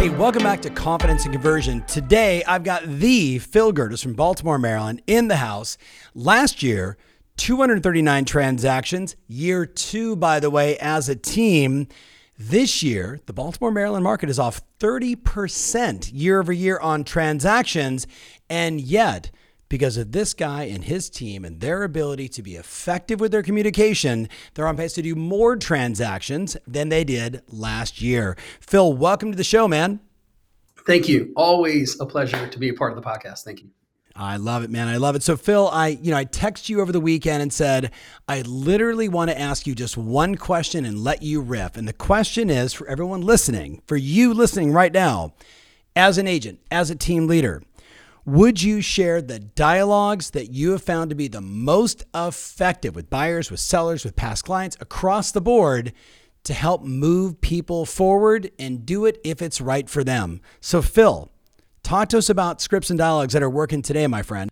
Hey, welcome back to Confidence and Conversion. Today, I've got the Phil Gerdes from Baltimore, Maryland in the house. Last year, 239 transactions. Year two, by the way, as a team. This year, the Baltimore, Maryland market is off 30% year over year on transactions. And yet, because of this guy and his team and their ability to be effective with their communication, they're on pace to do more transactions than they did last year. Phil, welcome to the show, man. Thank you. Always a pleasure to be a part of the podcast. Thank you. I love it, man. I love it. So, Phil, I, you know, I text you over the weekend and said, I literally want to ask you just one question and let you riff. And the question is for everyone listening, for you listening right now, as an agent, as a team leader, would you share the dialogues that you have found to be the most effective with buyers, with sellers, with past clients across the board to help move people forward and do it if it's right for them? So, Phil, talk to us about scripts and dialogues that are working today, my friend.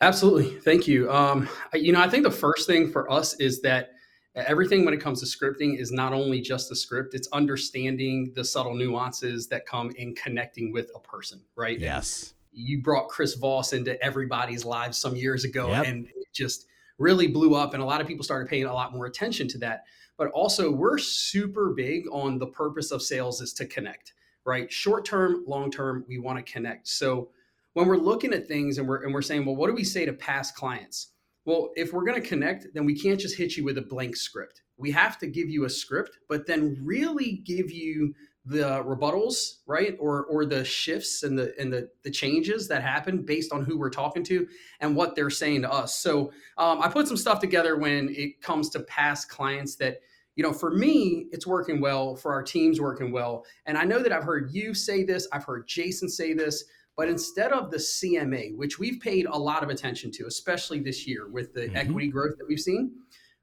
Absolutely. Thank you. Um, you know, I think the first thing for us is that everything when it comes to scripting is not only just the script, it's understanding the subtle nuances that come in connecting with a person, right? Yes you brought Chris Voss into everybody's lives some years ago yep. and it just really blew up and a lot of people started paying a lot more attention to that. But also we're super big on the purpose of sales is to connect right? Short term long term we want to connect. So when we're looking at things and we're and we're saying well what do we say to past clients? Well if we're going to connect then we can't just hit you with a blank script. We have to give you a script but then really give you the rebuttals, right, or or the shifts and the and the the changes that happen based on who we're talking to and what they're saying to us. So um, I put some stuff together when it comes to past clients that you know for me it's working well for our teams working well and i know that i've heard you say this i've heard jason say this but instead of the cma which we've paid a lot of attention to especially this year with the mm-hmm. equity growth that we've seen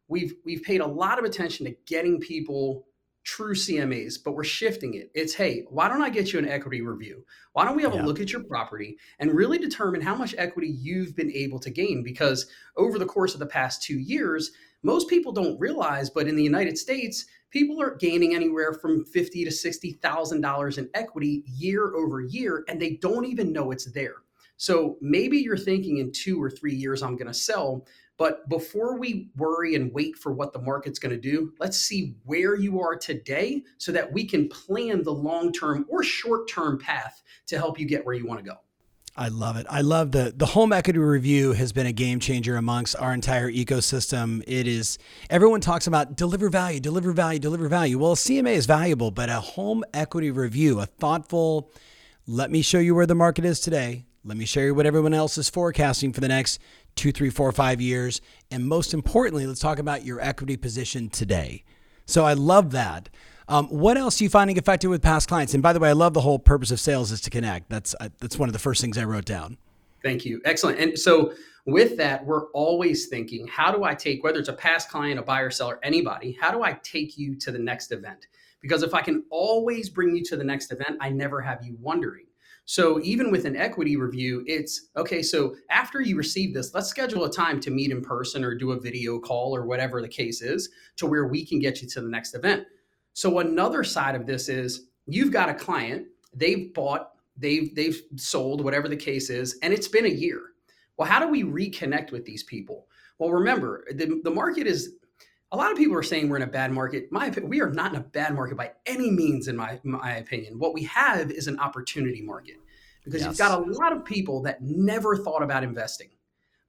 we've we've paid a lot of attention to getting people true CMAs, but we're shifting it. It's hey, why don't I get you an equity review? Why don't we have yeah. a look at your property and really determine how much equity you've been able to gain? Because over the course of the past two years, most people don't realize, but in the United States, people are gaining anywhere from fifty to sixty thousand dollars in equity year over year, and they don't even know it's there. So maybe you're thinking in two or three years I'm going to sell, but before we worry and wait for what the market's going to do, let's see where you are today so that we can plan the long term or short term path to help you get where you want to go. I love it. I love the the home equity review has been a game changer amongst our entire ecosystem. It is everyone talks about deliver value, deliver value, deliver value. Well, CMA is valuable, but a home equity review, a thoughtful, let me show you where the market is today. Let me show you what everyone else is forecasting for the next two, three, four, five years. And most importantly, let's talk about your equity position today. So I love that. Um, what else are you finding effective with past clients? And by the way, I love the whole purpose of sales is to connect. That's uh, that's one of the first things I wrote down. Thank you. Excellent. And so with that, we're always thinking, how do I take whether it's a past client, a buyer, seller, anybody, how do I take you to the next event? Because if I can always bring you to the next event, I never have you wondering. So even with an equity review, it's okay. So after you receive this, let's schedule a time to meet in person or do a video call or whatever the case is to where we can get you to the next event. So another side of this is you've got a client, they've bought, they've they've sold, whatever the case is, and it's been a year. Well, how do we reconnect with these people? Well, remember, the, the market is a lot of people are saying we're in a bad market. My we are not in a bad market by any means, in my my opinion. What we have is an opportunity market because yes. you've got a lot of people that never thought about investing,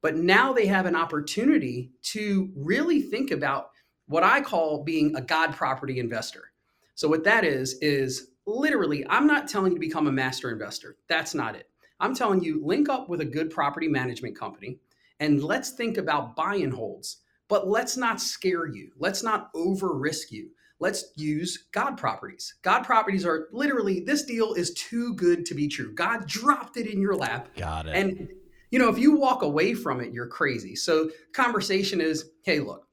but now they have an opportunity to really think about what I call being a God property investor. So what that is is literally, I'm not telling you to become a master investor. That's not it. I'm telling you, link up with a good property management company and let's think about buy and holds but let's not scare you. Let's not over risk you. Let's use God properties. God properties are literally this deal is too good to be true. God dropped it in your lap. Got it. And you know, if you walk away from it, you're crazy. So conversation is, hey, look,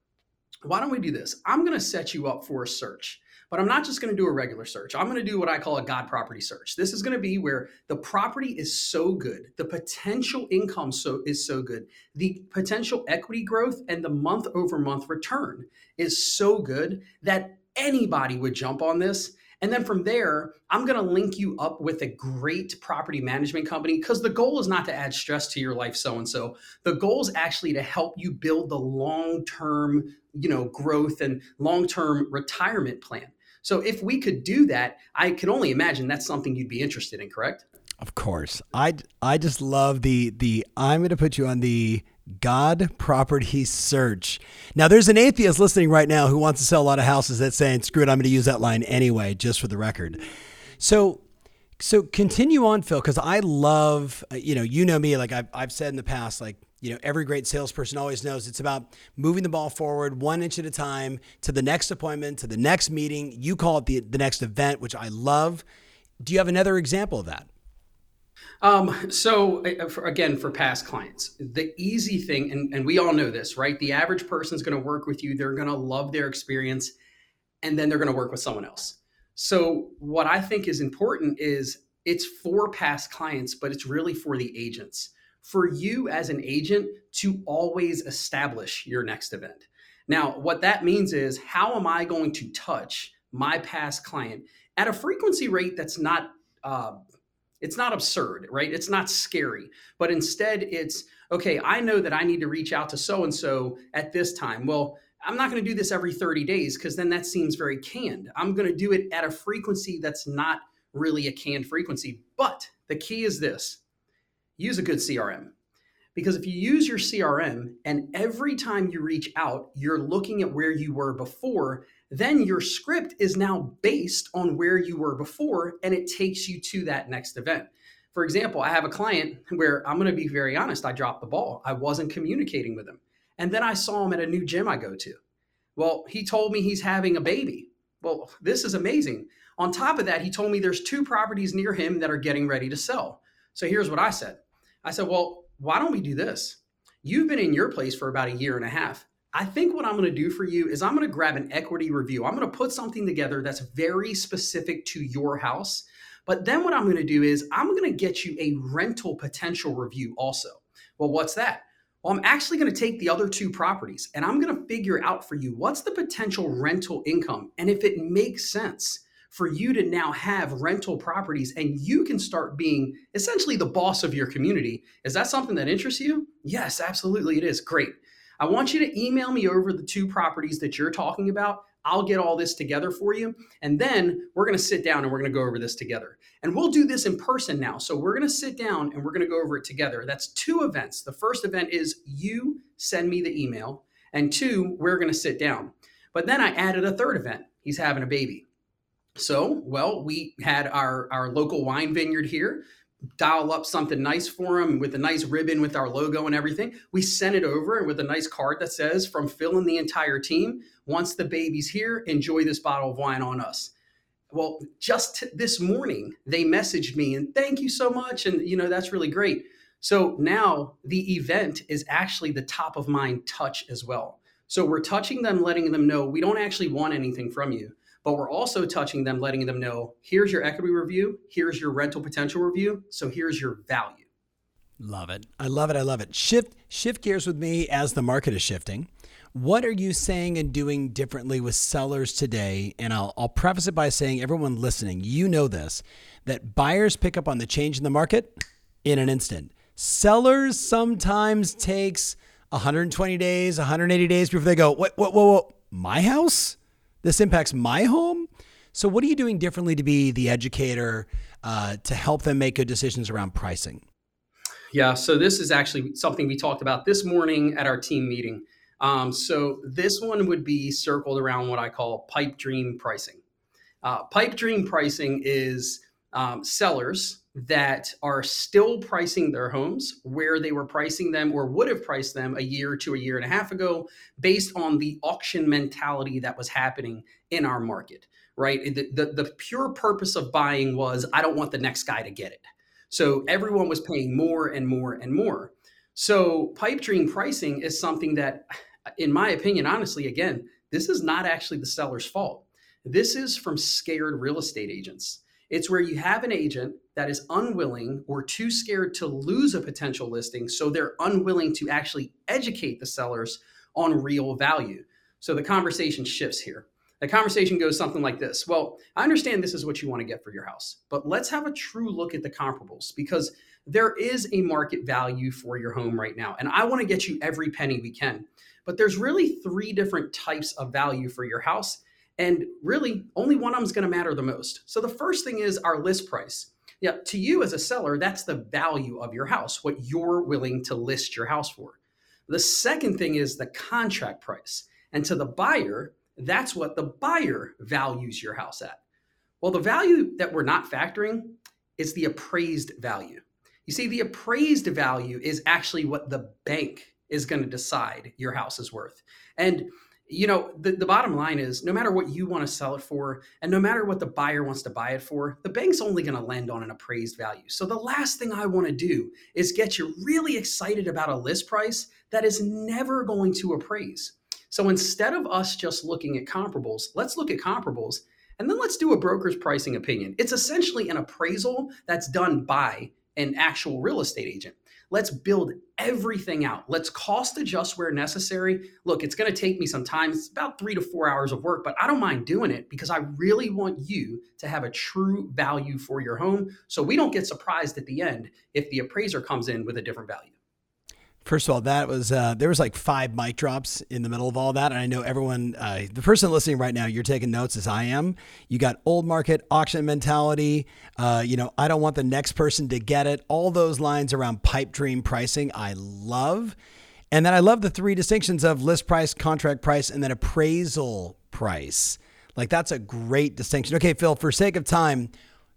why don't we do this? I'm going to set you up for a search. But I'm not just going to do a regular search. I'm going to do what I call a God property search. This is going to be where the property is so good, the potential income so is so good, the potential equity growth and the month over month return is so good that anybody would jump on this And then from there, I'm going to link you up with a great property management company because the goal is not to add stress to your life so and so. The goal is actually to help you build the long-term, you know, growth and long-term retirement plan. So if we could do that, I can only imagine that's something you'd be interested in, correct? Of course. I I just love the the I'm going to put you on the God property search. Now, there's an atheist listening right now who wants to sell a lot of houses that's saying, screw it, I'm going to use that line anyway, just for the record. So, so continue on, Phil, because I love, uh, you know, you know me, like I've, I've said in the past, like, you know, every great salesperson always knows it's about moving the ball forward one inch at a time to the next appointment, to the next meeting. You call it the, the next event, which I love. Do you have another example of that? Um, so uh, for, again, for past clients, the easy thing, and, and we all know this, right? The average person's going to work with you. They're going to love their experience and then they're going to work with someone else. So what I think is important is it's for past clients, but it's really for the agents. For you as an agent to always establish your next event. Now, what that means is how am I going to touch my past client at a frequency rate that's not uh, it's not absurd, right? It's not scary, but instead it's okay, I know that I need to reach out to so and so at this time. Well, I'm not going to do this every 30 days because then that seems very canned. I'm going to do it at a frequency that's not really a canned frequency. But the key is this use a good CRM. Because if you use your CRM and every time you reach out, you're looking at where you were before, then your script is now based on where you were before and it takes you to that next event. For example, I have a client where I'm going to be very honest, I dropped the ball. I wasn't communicating with him. And then I saw him at a new gym I go to. Well, he told me he's having a baby. Well, this is amazing. On top of that, he told me there's two properties near him that are getting ready to sell. So here's what I said I said, Well, why don't we do this? You've been in your place for about a year and a half. I think what I'm going to do for you is I'm going to grab an equity review. I'm going to put something together that's very specific to your house. But then what I'm going to do is I'm going to get you a rental potential review also. Well, what's that? Well, I'm actually going to take the other two properties and I'm going to figure out for you what's the potential rental income and if it makes sense for you to now have rental properties and you can start being essentially the boss of your community. Is that something that interests you? Yes, absolutely it is. Great. I want you to email me over the two properties that you're talking about. I'll get all this together for you. And then we're going to sit down and we're going to go over this together. And we'll do this in person now. So we're going to sit down and we're going to go over it together. That's two events. The first event is you send me the email, and two, we're going to sit down. But then I added a third event. He's having a baby. So, well, we had our, our local wine vineyard here dial up something nice for them with a nice ribbon with our logo and everything. We sent it over and with a nice card that says from Phil and the entire team, once the baby's here, enjoy this bottle of wine on us. Well, just this morning, they messaged me and thank you so much. And, you know, that's really great. So now the event is actually the top of mind touch as well. So we're touching them, letting them know we don't actually want anything from you but we're also touching them, letting them know here's your equity review, here's your rental potential review, so here's your value. Love it. I love it. I love it. Shift shift gears with me as the market is shifting. What are you saying and doing differently with sellers today? And I'll, I'll preface it by saying, everyone listening, you know this, that buyers pick up on the change in the market in an instant. Sellers sometimes takes 120 days, 180 days before they go, what, what, what, what, my house? This impacts my home. So, what are you doing differently to be the educator uh, to help them make good decisions around pricing? Yeah, so this is actually something we talked about this morning at our team meeting. Um, so, this one would be circled around what I call pipe dream pricing. Uh, pipe dream pricing is um, sellers that are still pricing their homes where they were pricing them or would have priced them a year to a year and a half ago based on the auction mentality that was happening in our market right? The, the, the pure purpose of buying was i don't want the next guy to get it. So everyone was paying more and more and more. So pipe dream pricing is something that in my opinion honestly again this is not actually the seller's fault. This is from scared real estate agents it's where you have an agent that is unwilling or too scared to lose a potential listing, so they're unwilling to actually educate the sellers on real value. So the conversation shifts here. The conversation goes something like this Well, I understand this is what you want to get for your house, but let's have a true look at the comparables because there is a market value for your home right now. And I want to get you every penny we can. But there's really three different types of value for your house. And really, only one of them is going to matter the most. So the first thing is our list price. Yeah, to you as a seller, that's the value of your house, what you're willing to list your house for. The second thing is the contract price. And to the buyer, that's what the buyer values your house at. Well, the value that we're not factoring is the appraised value. You see, the appraised value is actually what the bank is going to decide your house is worth. And you know, the, the bottom line is no matter what you want to sell it for, and no matter what the buyer wants to buy it for, the bank's only going to lend on an appraised value. So the last thing I want to do is get you really excited about a list price that is never going to appraise. So instead of us just looking at comparables, let's look at comparables and then let's do a broker's pricing opinion. It's essentially an appraisal that's done by an actual real estate agent. Let's build everything out. Let's cost adjust where necessary. Look, it's going to take me some time. It's about three to four hours of work, but I don't mind doing it because I really want you to have a true value for your home so we don't get surprised at the end if the appraiser comes in with a different value. First of all, that was uh, there was like five mic drops in the middle of all that, and I know everyone, uh, the person listening right now, you're taking notes as I am. You got old market auction mentality. Uh, you know, I don't want the next person to get it. All those lines around pipe dream pricing, I love, and then I love the three distinctions of list price, contract price, and then appraisal price. Like that's a great distinction. Okay, Phil, for sake of time,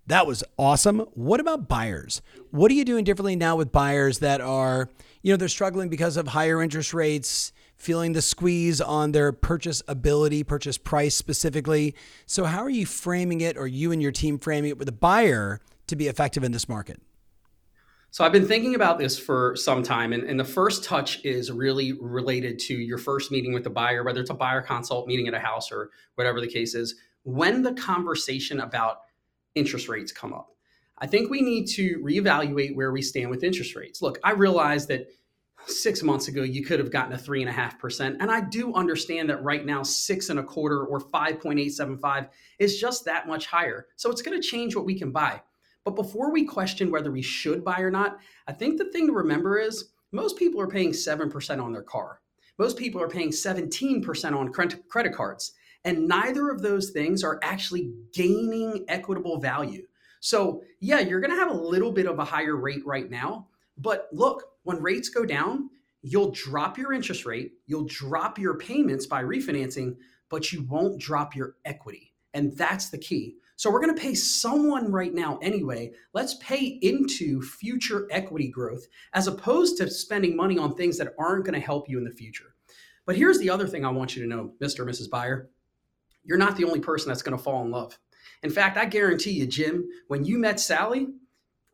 that was awesome. What about buyers? What are you doing differently now with buyers that are, you know, they're struggling because of higher interest rates, feeling the squeeze on their purchase ability, purchase price specifically. So, how are you framing it, or you and your team framing it with a buyer to be effective in this market? So I've been thinking about this for some time, and, and, the first touch is really related to your first meeting with the buyer, whether it's a buyer consult meeting at a house or whatever the case is. When the conversation about interest rates come up. I think we need to reevaluate where we stand with interest rates. Look, I realize that six months ago you could have gotten a three and a half percent, and I do understand that right now six and a quarter or five point eight seven five is just that much higher. So it's going to change what we can buy. But before we question whether we should buy or not, I think the thing to remember is most people are paying seven percent on their car. Most people are paying 17% on credit cards. And neither of those things are actually gaining equitable value. So, yeah, you're going to have a little bit of a higher rate right now. But look, when rates go down, you'll drop your interest rate, you'll drop your payments by refinancing, but you won't drop your equity. And that's the key. So we're going to pay someone right now anyway. Let's pay into future equity growth as opposed to spending money on things that aren't going to help you in the future. But here's the other thing I want you to know, Mr. and Mrs. Buyer you're not the only person that's going to fall in love. In fact, I guarantee you, Jim, when you met Sally,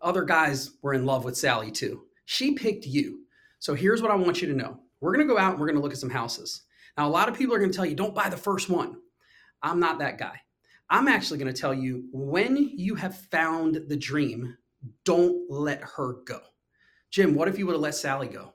other guys were in love with Sally too. She picked you. So here's what I want you to know we're going to go out and we're going to look at some houses. Now, a lot of people are going to tell you, don't buy the first one. I'm not that guy. I'm actually going to tell you when you have found the dream, don't let her go. Jim, what if you would have let Sally go?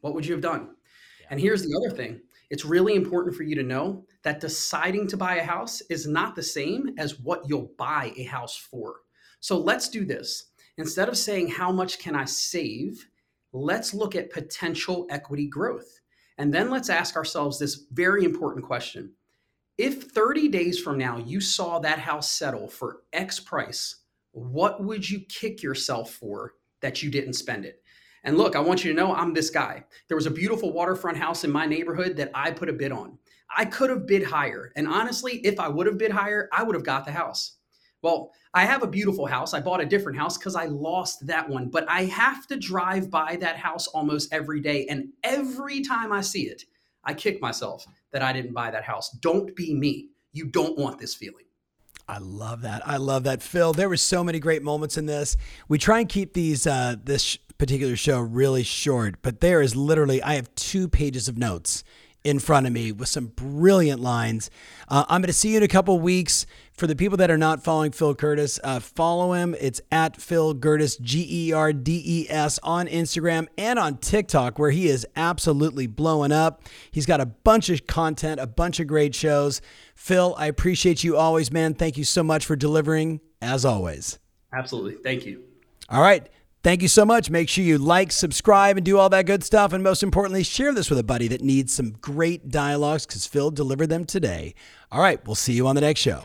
What would you have done? Yeah. And here's the other thing it's really important for you to know that deciding to buy a house is not the same as what you'll buy a house for. So let's do this. Instead of saying, How much can I save? Let's look at potential equity growth. And then let's ask ourselves this very important question. If 30 days from now you saw that house settle for X price, what would you kick yourself for that you didn't spend it? And look, I want you to know I'm this guy. There was a beautiful waterfront house in my neighborhood that I put a bid on. I could have bid higher. And honestly, if I would have bid higher, I would have got the house. Well, I have a beautiful house. I bought a different house because I lost that one, but I have to drive by that house almost every day. And every time I see it, I kick myself that I didn't buy that house. Don't be me. You don't want this feeling. I love that. I love that, Phil. There were so many great moments in this. We try and keep these uh, this particular show really short, but there is literally I have two pages of notes in front of me with some brilliant lines. Uh, I'm going to see you in a couple weeks. For the people that are not following Phil Gerdes, uh, follow him. It's at Phil Gerdes, G E R D E S, on Instagram and on TikTok, where he is absolutely blowing up. He's got a bunch of content, a bunch of great shows. Phil, I appreciate you always, man. Thank you so much for delivering, as always. Absolutely. Thank you. All right. Thank you so much. Make sure you like, subscribe, and do all that good stuff. And most importantly, share this with a buddy that needs some great dialogues because Phil delivered them today. All right, we'll see you on the next show.